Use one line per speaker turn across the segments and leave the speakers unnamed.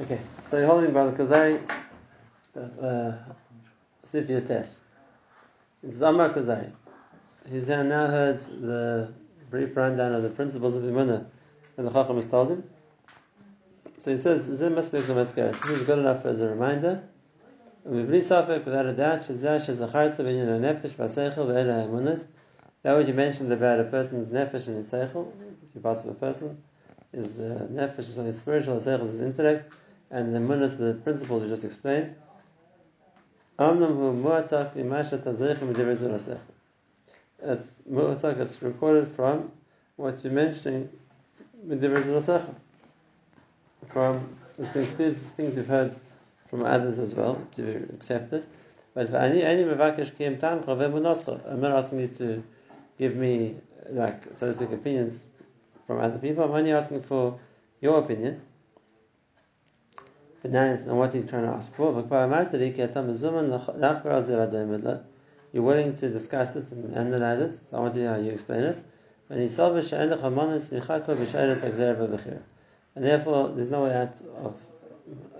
Okay, so you're holding by the Kuzari, uh, Sifya test. This is Amar Kuzari. He's now heard the brief rundown of the principles of Imunah and the Chacham has told him. So he says, Zim This is good enough as a reminder. Without a doubt, that what you mentioned about a person's nefesh and his seichel, two parts of a person, is uh, nefesh is something spiritual, seichel is his intellect, and the munas, the principles we just explained. It's it's recorded from what you're mentioning, from, this includes things you've heard from others as well, to be accepted. But any any mevakesh kim tamcha I'm not asking you to give me like so to speak opinions from other people. I'm only asking for your opinion. But now not what you're trying to ask for. You're willing to discuss it and analyze it. So I want to hear how you explain it. And therefore, there's no way out of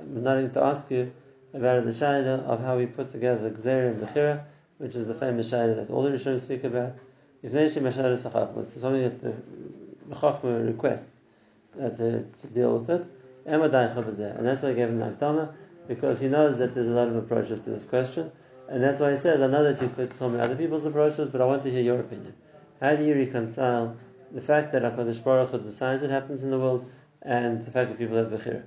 not to ask you about the shayla of how we put together the Gzer and Bechira, which is the famous shayla that all the Rishonim speak about. If it's something that the Chachma requests uh, to deal with it, and that's why I gave him the Akdama, because he knows that there's a lot of approaches to this question, and that's why he says, I know that you could tell me other people's approaches, but I want to hear your opinion. How do you reconcile the fact that HaKadosh Baruch Hu decides what happens in the world, and the fact that people have Bechira?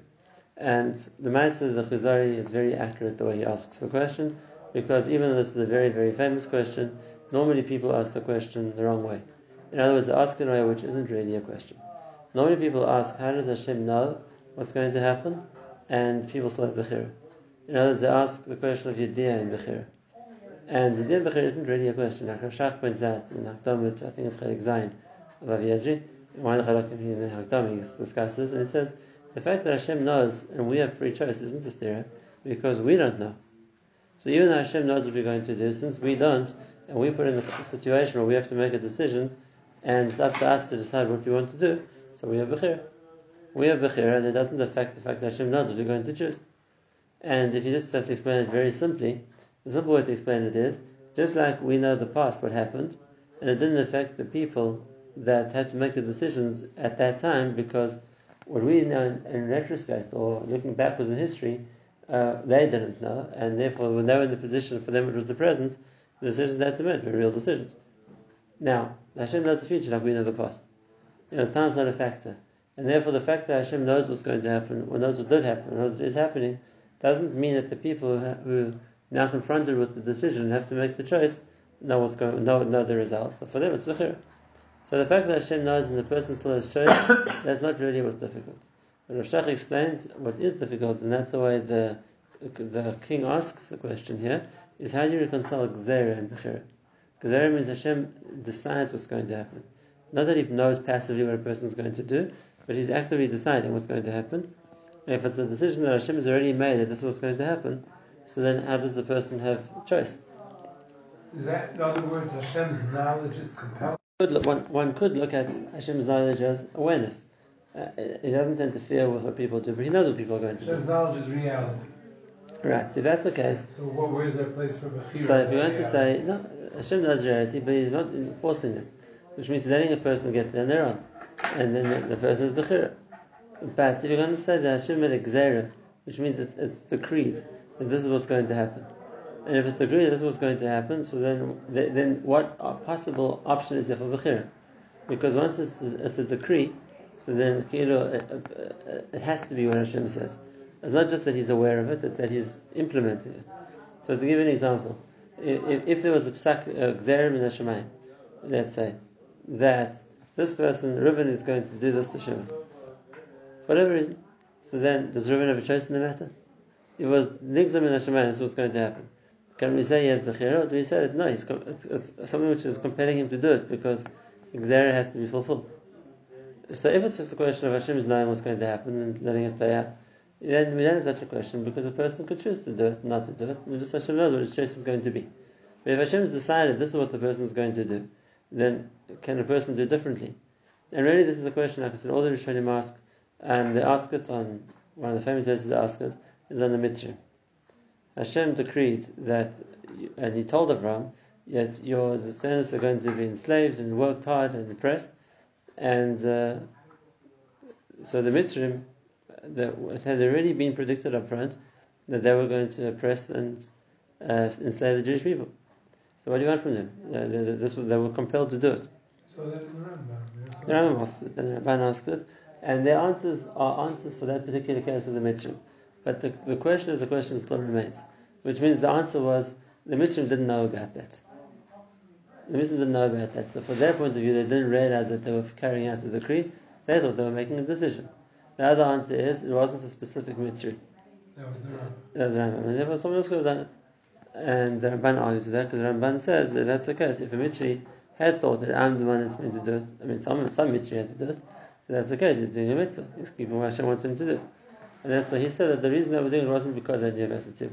And the Master of the Kuzari is very accurate the way he asks the question, because even though this is a very, very famous question, normally people ask the question the wrong way. In other words, they ask in a way which isn't really a question. Normally people ask, how does Hashem know what's going to happen? And people still have Bechira. In other words, they ask the question of Yediyah and Bechira. And Yediyah and Bechira isn't really a question. Like Rav points out in Hakdamut, I think it's Chelik Zayin of Avi one of the in the Hakdam, he discusses, and he says, the fact that Hashem knows and we have free choice isn't a stereo because we don't know. So even though Hashem knows what we're going to do, since we don't, and we put in a situation where we have to make a decision, and it's up to us to decide what we want to do, so we have Bechira. We have Bechira, and it doesn't affect the fact that Hashem knows what we're going to choose. And if you just have to explain it very simply, the simple way to explain it is, just like we know the past, what happened, and it didn't affect the people that had to make the decisions at that time because what we know in, in retrospect or looking backwards in history, uh, they didn't know, and therefore when they were in the position, for them it was the present, the decisions they had to make were real decisions. Now, Hashem knows the future like we know the past. You know, time's not a factor. And therefore the fact that Hashem knows what's going to happen, or knows what did happen, or knows what is happening, doesn't mean that the people who are now confronted with the decision have to make the choice know what's going know, know the results. So for them it's Bechir. So the fact that Hashem knows and the person still has choice, that's not really what's difficult. But Rav Shach explains what is difficult, and that's way the the king asks the question here, is how do you reconcile Gzera and Bechira? Gzera means Hashem decides what's going to happen. Not that he knows passively what a person is going to do, but he's actively deciding what's going to happen. And if it's a decision that Hashem has already made that this is what's going to happen, so then how does the person have choice?
Is that, in other words, Hashem's knowledge is compelling?
one, one could look at Hashem's knowledge as awareness. Uh, it doesn't interfere with what people do, but he knows what people are going to
Hashem's
do.
knowledge is reality.
Right, so that's the case.
So what, where's that place for Bechira?
So if you want to say, no, Hashem knows reality, but he's not enforcing it, which means letting a person get there on their own. And then the, the person is Bechira. But if you're going to say that Hashem made a Gzera, which means it's, it's decreed that this is what's going to happen and if it's agreed that's what's going to happen, so then then what possible option is there for Bechira? Because once it's, it's a decree, so then you know, it, it, has to be what Hashem says. It's not just that he's aware of it, it's that he's implementing it. So to give an example, if, if there was a psak, gzerim in Hashemayim, let's say, that this person, Reuben, is going to do this to Shimon, whatever reason, so then does Reuben have a choice in the matter? It was nigzam in Hashemayim, that's what's going to happen. Can we say he has bechira, do we say that no, it's, it's, something which is compelling him to do it because Gzera has to be fulfilled? So if it's just a question of Hashem's knowing what's going to happen and letting it play out, then we don't have such a question because a person could choose to do it, not to do it. And just Hashem knows what his choice is going to be. But if Hashem has decided this is what the person is going to do, then can a person do differently? And really, this is a question, like I said, all the Rishonim ask, and they ask it on one of the famous places to ask it, is on the Mitzrayim. Hashem decreed that, and He told Abraham, yet your descendants are going to be enslaved and worked hard and oppressed, and uh, so the Mitzrayim, it had already been predicted up front that they were going to oppress and uh, enslave the Jewish people. So what do you want from them? Uh, this, they were compelled to do it.
So that is the Rambam.
The Rambam asked it, and the Ramban asked it, and their answers are answers for that particular case of the Mitzrayim. But the, the question is the question still remains, which means the answer was the Mitzrayim didn't know about that. The Mitzrayim didn't know about that. So from their point of view, they didn't realize that they were carrying out a decree. They thought they were making a decision. The other answer is it wasn't a specific Mitzrayim.
That was the Rambam.
That was the Rambam. And therefore someone else could have done it. And the Ramban argues with that because the Ramban says that that's the case. If a Mitzri had thought that I'm the one that's meant to do it, I mean, some, some Mitzri had to do it, so that's the case. He's doing a mitzvah. He's keeping what Hashem wants him to do. And that's why he said that the reason they were doing it wasn't because they knew about the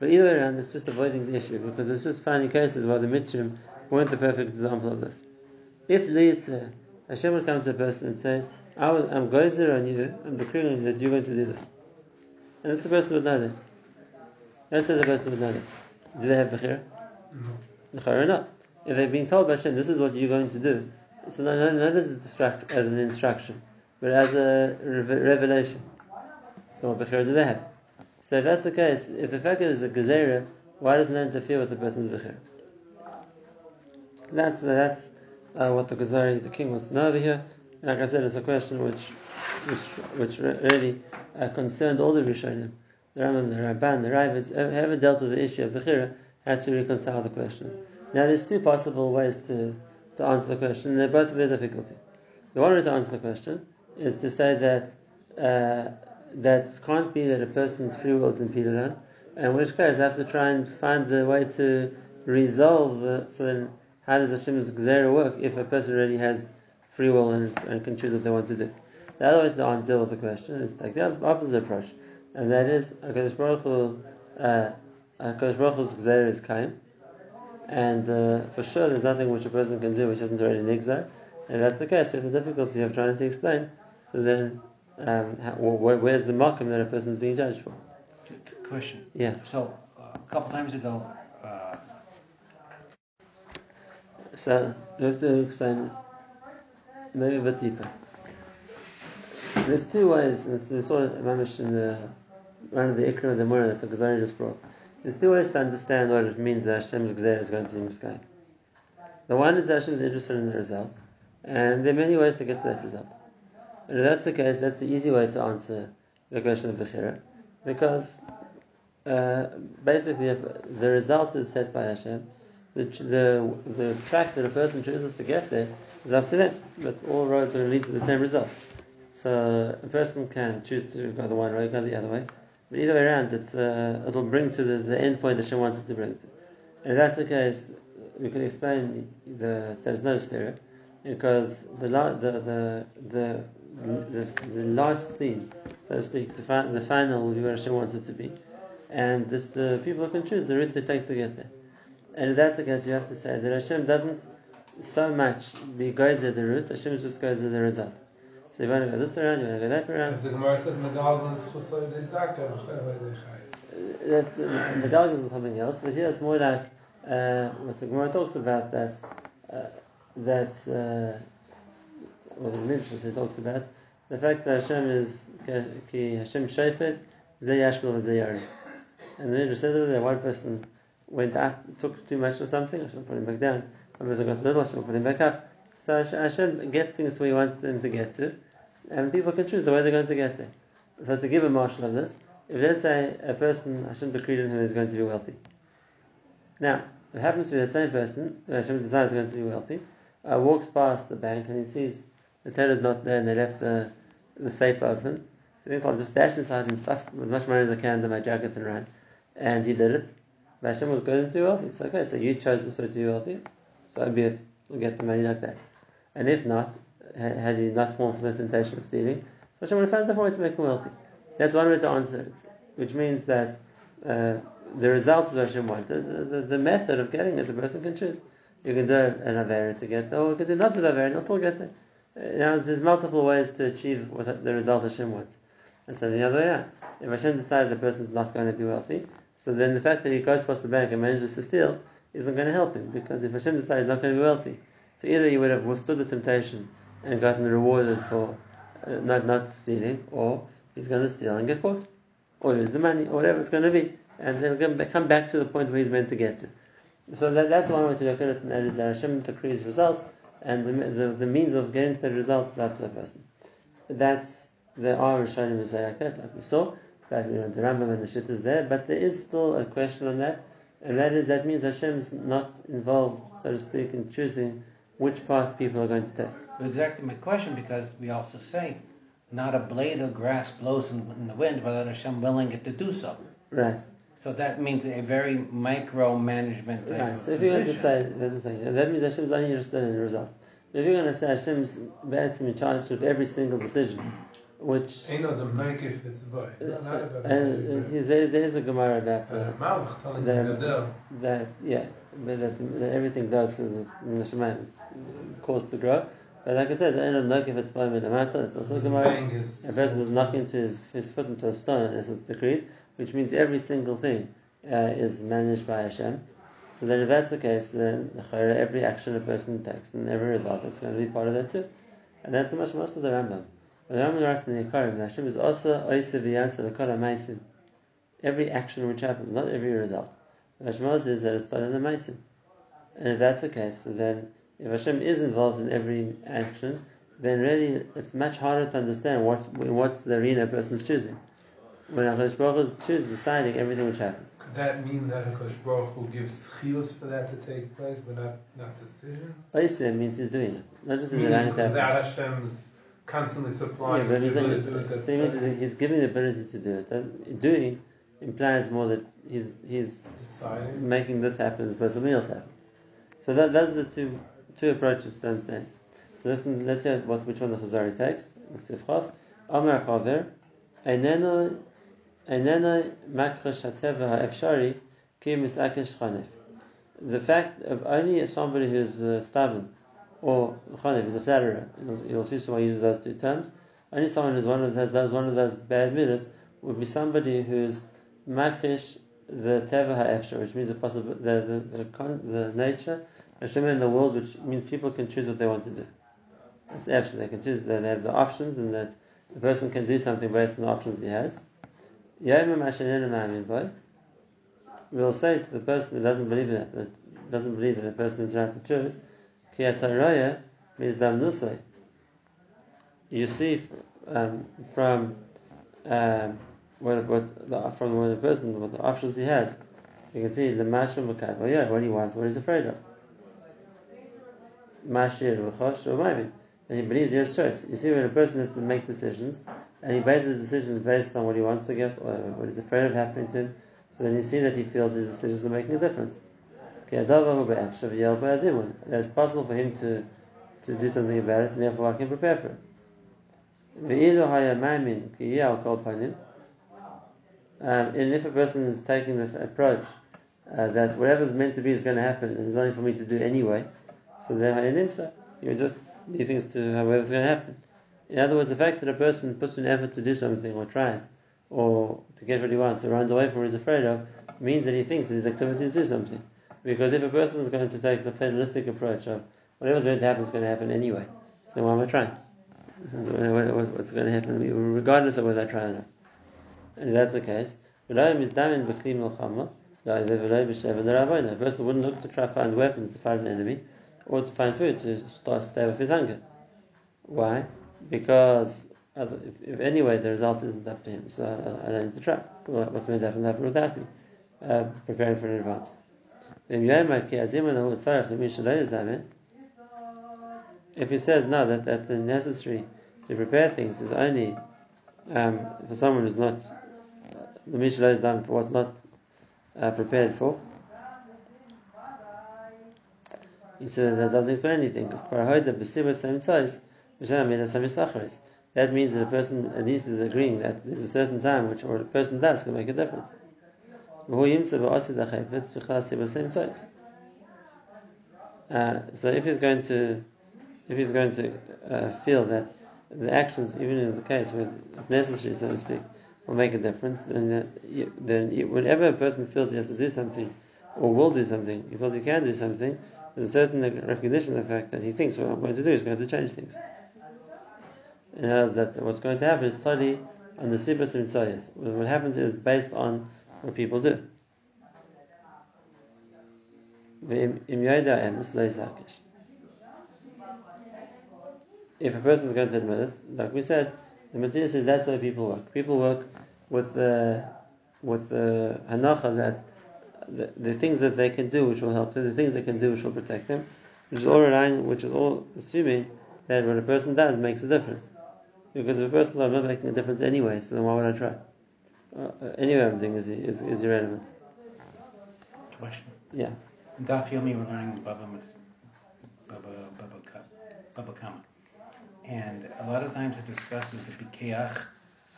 But either way around, it's just avoiding the issue because it's just finding cases where the Mitzrim weren't the perfect example of this. If Leitzah, Hashem would come to a person and say, I am gozer on you, I'm you that you're going to do this. And this the person would know that. That's how the person would know that. Do they have Bechira?
No.
No, not. If they've been told by Hashem, this is what you're going to do, so not, not, not as, a distract, as an instruction, but as a re- revelation. So what Bechira do they have? So if that's the case, if the fact is a Gezerah, why doesn't that interfere with the person's Bechira? That's, that's uh, what the Gezerah, the king wants to know over here. Like I said, it's a question which which, which really uh, concerned all the Rishonim. The Rambam, the Ramban, the Ravids, whoever dealt with the issue of Bechira, had to reconcile the question. Now there's two possible ways to, to answer the question, and they're both very difficulty. The one way to answer the question is to say that uh, that it can't be that a person's free will is impeded on, in which case I have to try and find a way to resolve the, so then how does Hashem's Gzera work if a person really has free will and, and can choose what they want to do? The other way to deal with the question is like the opposite approach, and that is Hakadosh Baruch Hu, uh, Hakadosh Baruch Hu's Gzera is Kaim, and uh, for sure there's nothing which a person can do which isn't already Nigzar. And if that's the case, we have the difficulty of trying to explain. So then, um, how, where, where's the markham that a person is being judged for?
Question.
Yeah.
So, uh, a couple times ago, uh,
So we have to explain maybe a bit deeper. There's two ways, and we saw it Mamish in the of the Ikram of the Murah that the Ghazali just brought. There's two ways to understand what it means that Hashem's Gzera is going to the sky. The one is Hashem is interested in the result, and there are many ways to get to that result. And if that's the case, that's the easy way to answer the question of Bechira, because uh, basically the result is set by Hashem. The, the, the track that a person chooses to get there is up to them, but all roads are going to lead to the same result. So a person can choose to go the one way, go the other way, but either way around, it's, uh, it'll bring to the, the end point that Hashem wants it to bring to. And if that's the case, we can explain the, there's no stereo, because the, the, the, the, the, the last scene, so to speak, the, fi- the final will Hashem wants it to be. And this, the people can choose the route they take to get there. And if that's the case, you have to say that Hashem doesn't so much be goes at the route, Hashem just goes at the result. So you want to go this around, you want to go that around.
As the Gemara says, Medalgan Schusay de Zaka, V'chayva de
That's the medallions is something else, but here it's more like uh, what the Gemara talks about that uh, that uh, what the Midrash talks about the fact that Hashem is ki Hashem shayfet zeh yashkol v'zeh yari. And the Midrash says over there one person went up, took too much or something, Hashem put him back down. One person got a little, Hashem put him back up. So Hashem gets things to where He wants them to get to, and people can choose the way they're going to get there. So to give a mashal of this, if let's say a person Hashem decreed on him is going to be wealthy. Now, it happens to be that same person, Hashem decides is going to be wealthy, uh, walks past the bank and he sees the teller's not there and they left the, the safe open. So he I'll just dash inside and stuff as much money as I can into my jacket and run. And he did it. But Hashem was going to be wealthy. It's okay, so you chose this way to be wealthy, so be it. We'll get the money like that. And if not, had he not fallen for the temptation of stealing, so Hashem would have found a different way to make him wealthy. That's one way to answer it, which means that uh, the result is what Hashem wanted. The, the, the, method of getting it, the person can choose. You can do an Avera to get or you can do not do and you'll still get there. Uh, now, there's multiple ways to achieve what the result Hashem wants. And so the other way out. If Hashem decided person is not going to be wealthy, so then the fact that he goes past the bank and manages to steal isn't going to help him because if Hashem decided he's not going to be wealthy, so either he would have withstood the temptation and gotten rewarded for uh, not not stealing, or he's going to steal and get caught, or lose the money, or whatever it's going to be, and then come back to the point where he's meant to get to. So that, that's one way to look at it, and that is that Hashem decrees results, and the, the, the means of getting to the results is up to the person. That's there are Rishonim who say like that, like we saw, but you know the Rambam and the Shit is there, but there is still a question on that, and that is that means Hashem is not involved, so to speak, in choosing which path people are going to take.
Exactly my question, because we also say, not a blade of grass blows in, in the wind without Hashem willing it to do so.
Right.
So that means a very micromanagement type
Right. So if you're going to say, that's the thing, that means Hashem is only interested in the results. If you're going to say Hashem is in charge of every single decision, which
Ain't no the make if it's boy. Not about
and uh, he's, there's, there's a Gemara about uh,
Uh, Malach telling
the- that yeah, but that, that everything does because it's Neshama caused to grow. But like it says, "Ein of if it's by Midamata." It's also a Gemara. A person does knock into his, his foot into a stone, as it's decreed, which means every single thing uh, is managed by Hashem. So then, if that's the case, then every action a person takes and every result is going to be part of that too. And that's the much most of the Rambam. The Rambam writes in the Ikarim that Hashem is also oisa v'yasa l'kol ha'maisim. Every action which happens, not every result. The Hashem says that it's done in the maisim. And if that's the case, then if Hashem is involved in every action, then really it's much harder to understand what what's the arena a person's choosing. When HaKadosh Baruch Hu is choosing, deciding everything which happens.
Could that mean that Hakadosh Baruch Hu gives chiyus for that to take place, but not not decision?
Oisa means he's doing it, not just allowing it to happen.
without Hashem's constantly
Yeah,
supplying
but he's,
to do it.
So means he's- he's giving the ability to do it. Doing implies more that he's he's
deciding.
making this happen to something else happen. So that, those are the two two approaches to understand. So listen, let's see what which one the Chazari takes. Chav. Amar Chaver. Makrosh hateva ha'efshari ki misakesh chanef. The fact of only somebody who's uh, stubborn or chanef is a flatterer. You'll, see someone uses those two terms. Only someone who's one of those, those one of those bad midas would be somebody who's makrish the teva ha'efshar, which means the possible the the, the, the nature Hashem in the world, which means people can choose what they want to do. It's the option they can choose. They have the options, and that the person can do something based on the options he has. We'll say to the person who doesn't believe that, that doesn't believe that a person is right to choose, Ki ataraya means damnusay. You see um, from um, what, what the, from the person what the options he has, you can see the. Well, yeah, what he wants, what he's afraid of. And he believes he has choice. You see, when a person has to make decisions, and he bases decisions based on what he wants to get or what he's afraid of happening to him, so then you see that he feels his decisions are making a difference. It's possible for him to, to do something about it, and therefore I can prepare for it. Um, and if a person is taking the approach uh, that is meant to be is going to happen, and there's nothing for me to do anyway, so then you just do things to however it's going to happen. In other words, the fact that a person puts an effort to do something or tries, or to get what he wants, or runs away from what he's afraid of, means that he thinks that his activities do something. Because if a person is going to take the fatalistic approach of whatever's going to happen is going to happen anyway, so why am I trying? What's going to happen, regardless of whether I try or not. And if that's the case, a person wouldn't look to try to find weapons to fight an enemy, or to find food to start stay off his hunger. Why? Because if, if anyway the result isn't up to him, so I, I don't need to try. What's meant to happen happen without me uh, preparing for an advance. If he says no, that, that the necessary to prepare things is only um, for someone who's not the Mishnah is done for what's not uh, prepared for. Said that doesn't explain anything because that means that a person at least is agreeing that there's a certain time which what a person does can make a difference. Uh, so if he's going to if he's going to uh, feel that the actions, even in the case where it's necessary, so to speak, will make a difference, then, uh, then whenever a person feels he has to do something or will do something, feels he can do something, there's a certain recognition of the fact that he thinks what I'm going to do is going to change things. And knows that what's going to happen is totally on the sibus and mitzvahs. What happens is based on what people do. If a person is going to admit it, like we said, the Matzah says that's how people work. People work with the with the hanacha that the, the things that they can do which will help them, the things they can do which will protect them, which is all relying, which is all assuming that what a person does makes a difference. Because if a person is not making a difference anyway, so then why would I try? Uh, uh anyway, I'm doing is, is, is irrelevant.
Question.
Yeah.
Daf Yomi, we're learning Baba, Baba, Baba, Baba Kama. And a lot of times it discusses the Bikeach,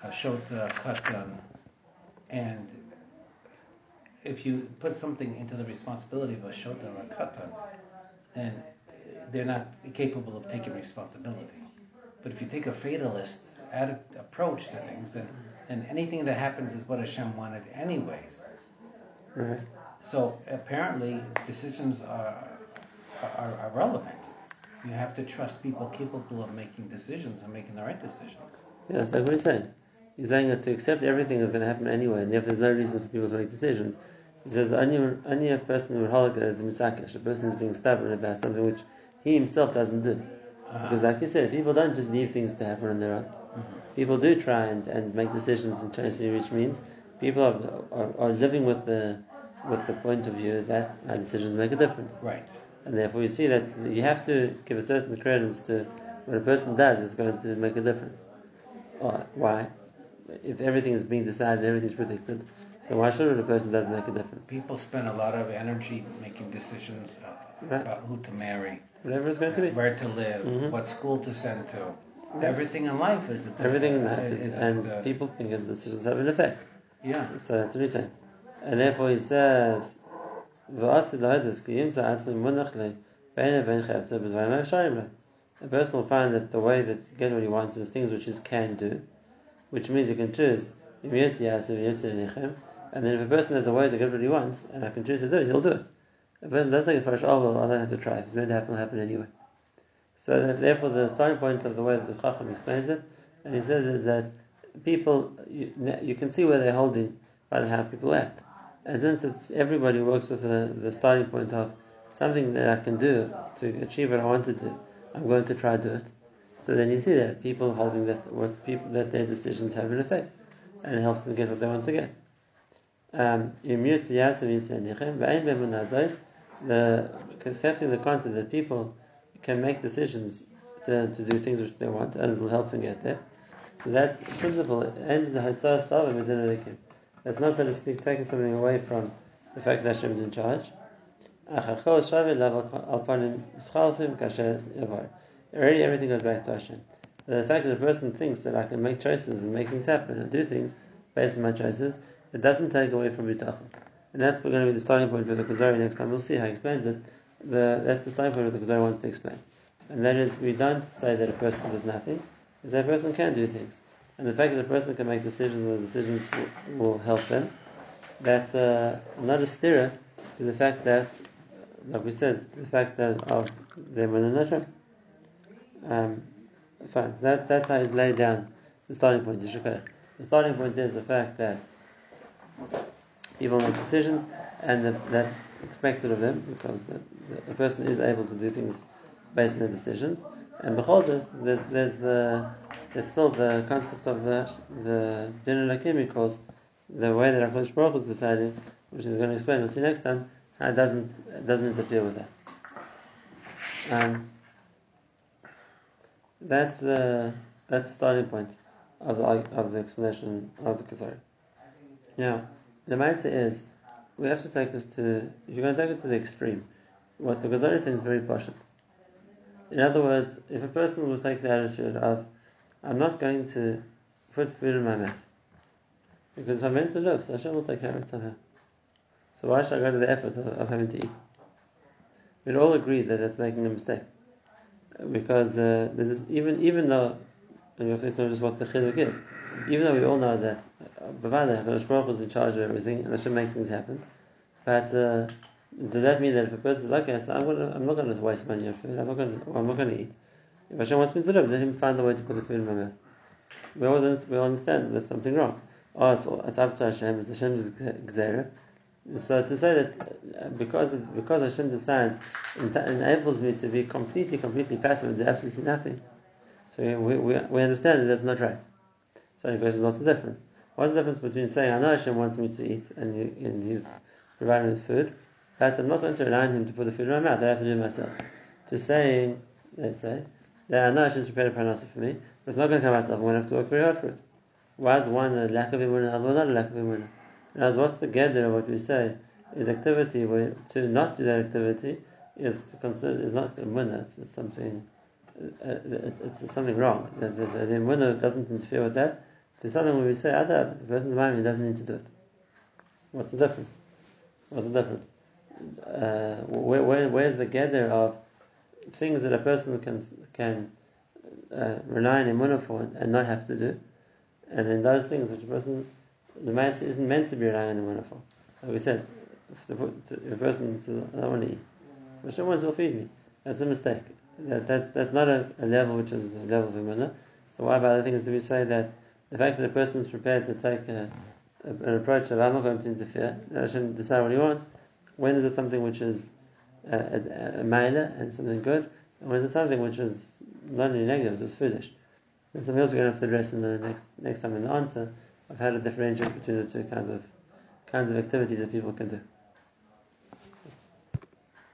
Hashot, uh, Katan. Uh, and if you put something into the responsibility of a Shota or a Katan, then they're not capable of taking responsibility. But if you take a fatalist approach to things, then, then anything that happens is what Hashem wanted anyways.
Right.
So apparently, decisions are, are, are relevant. You have to trust people capable of making decisions and making the right decisions.
Yeah, that's like what he's saying. He's saying that to accept everything is going to happen anyway, and if there's no reason for people to make decisions, he says only, only a person who would hold it as a misakish, a person is being stubborn about something which he himself doesn't do. Uh-huh. Because, like you said, people don't just leave things to happen on their own. Mm-hmm. People do try and, and make decisions and change things, which means people are, are, are living with the with the point of view that my decisions make a difference.
Right.
And therefore, you see that you have to give a certain credence to what a person does is going to make a difference. Why? Why? If everything is being decided, everything's predicted, so why should a person doesn't make a difference?
People spend a lot of energy making decisions
Right.
about who to marry,
Whatever it's going to be.
where to live,
Mhm.
what school to send to. Everything in life is a
Everything in life,
is-
and
is a-
people think that decisions have an effect.
Yeah.
So that's what he's saying. And therefore he says, "V'asid lahadis ki yimtza atzim munach le beina ben chetza b'dvayim ha'efsharim le." A person will find that the way that to get what he wants is things which he can do, which means he can choose. And then if a person has a way to get what he wants, and I can choose to do it, he'll do it. A person doesn't think first, oh well, I don't have to try. If it's meant to happen, it'll happen anyway. So therefore, the starting point of the way that the Chacham explains it, and he says is that people, you, you can see where they're holding by how people act. And since it's, everybody works with the, the starting point of something that I can do to achieve what I want to do, I'm going to try to do it. So then you see that people holding that what people that their decisions have an effect, and it helps them get what they want to get. Um, the accepting the concept that people can make decisions to, to do things which they want, and it will help them get there. So that principle ends the Hatzah Stava. That's not, so to speak, taking something away from the fact that Hashem is in charge. Already everything goes back to Hashem. The fact that a person thinks that I can make choices and make things happen and do things based on my choices, it doesn't take away from bitachon. And that's going to be the starting point for the Kuzari next time. We'll see how he explains it. The, that's the starting point that the Kuzari wants to explain. And that is, we don't say that a person does nothing, is that a person can do things. And the fact that a person can make decisions and those decisions will, will help them, that's uh, not a stirrer to the fact that, like we said, the fact that of them in the um, Fine. So that, that's how he's laid down the starting point. The starting point is the fact that people make decisions, and that, that's expected of them because the, the, the person is able to do things based on their decisions. And because there's, there's, there's the there's still the concept of the the lakim because the way that Hakadosh Baruch is decided, which is going to explain. We'll see next time. It doesn't it doesn't interfere with that. Um, that's the that's the starting point of the of the explanation of the Kuzari. Now, the Maisa is we have to take this to if you're going to take it to the extreme, what the Kuzari is saying is very partial. In other words, if a person will take the attitude of I'm not going to put food in my mouth because if I'm meant to live, so Hashem will take care of it somehow. So why should I go to the effort of, of having to eat? We'd all agree that that's making a mistake because uh, this is even even though to explain just what the chiluk is. Even though we all know that uh, Bavada, Hakadosh Baruch is in charge of everything, and Hashem makes things happen. But uh, does that mean that if a person is okay, so I'm, gonna, I'm not going to waste money on food, I'm not going to, I'm not going to eat. If Hashem wants me to live, let him find a way to put the food in my mouth. We all, we understand that something wrong. Oh, it's, it's up to Hashem, it's Hashem's gzera. So to say that uh, because because Hashem decides enables me to be completely, completely passive and do absolutely nothing, so we, we, we understand that that's not right. So the question is what's the difference? What's the difference between saying I know Hashem wants me to eat and, he, and He's providing me with food, but I'm not going to rely on Him to put the food in my mouth. I have to do it myself. To saying, let's say, that I know Hashem's prepared a parnasa for me, but it's not going to come out of I'm going to have to work very hard for it. Why is one a lack of imunah, other not a lack of imunah? Now, what's the gather of what we say is activity where to not do that activity is to consider is not imunah, it's, it's something uh, it's, it's, something wrong. The, the, the, the doesn't interfere with that. To something where we say other the person's mind doesn't need to do it. What's the difference? What's the difference? Uh, where, where, where's the gather of things that a person can can uh, rely on imunah for and not have to do? And then those things which a person, the mass isn't meant to be relying on the for. Like we said, if, the, if a person says, I don't want to eat, but someone will feed me. That's a mistake. That, that's, that's not a, a level which is a level of imunah. So why by other things do we say that the fact that a person is prepared to take a, a, an approach of I'm not going to interfere, shouldn't decide what he wants, when is it something which is a, a, a and something good, and when is it something which is not only negative, it's just foolish. It's something else we're going to have to address in the next next time in the answer of how to differentiate between the two kinds of kinds of activities that people can do.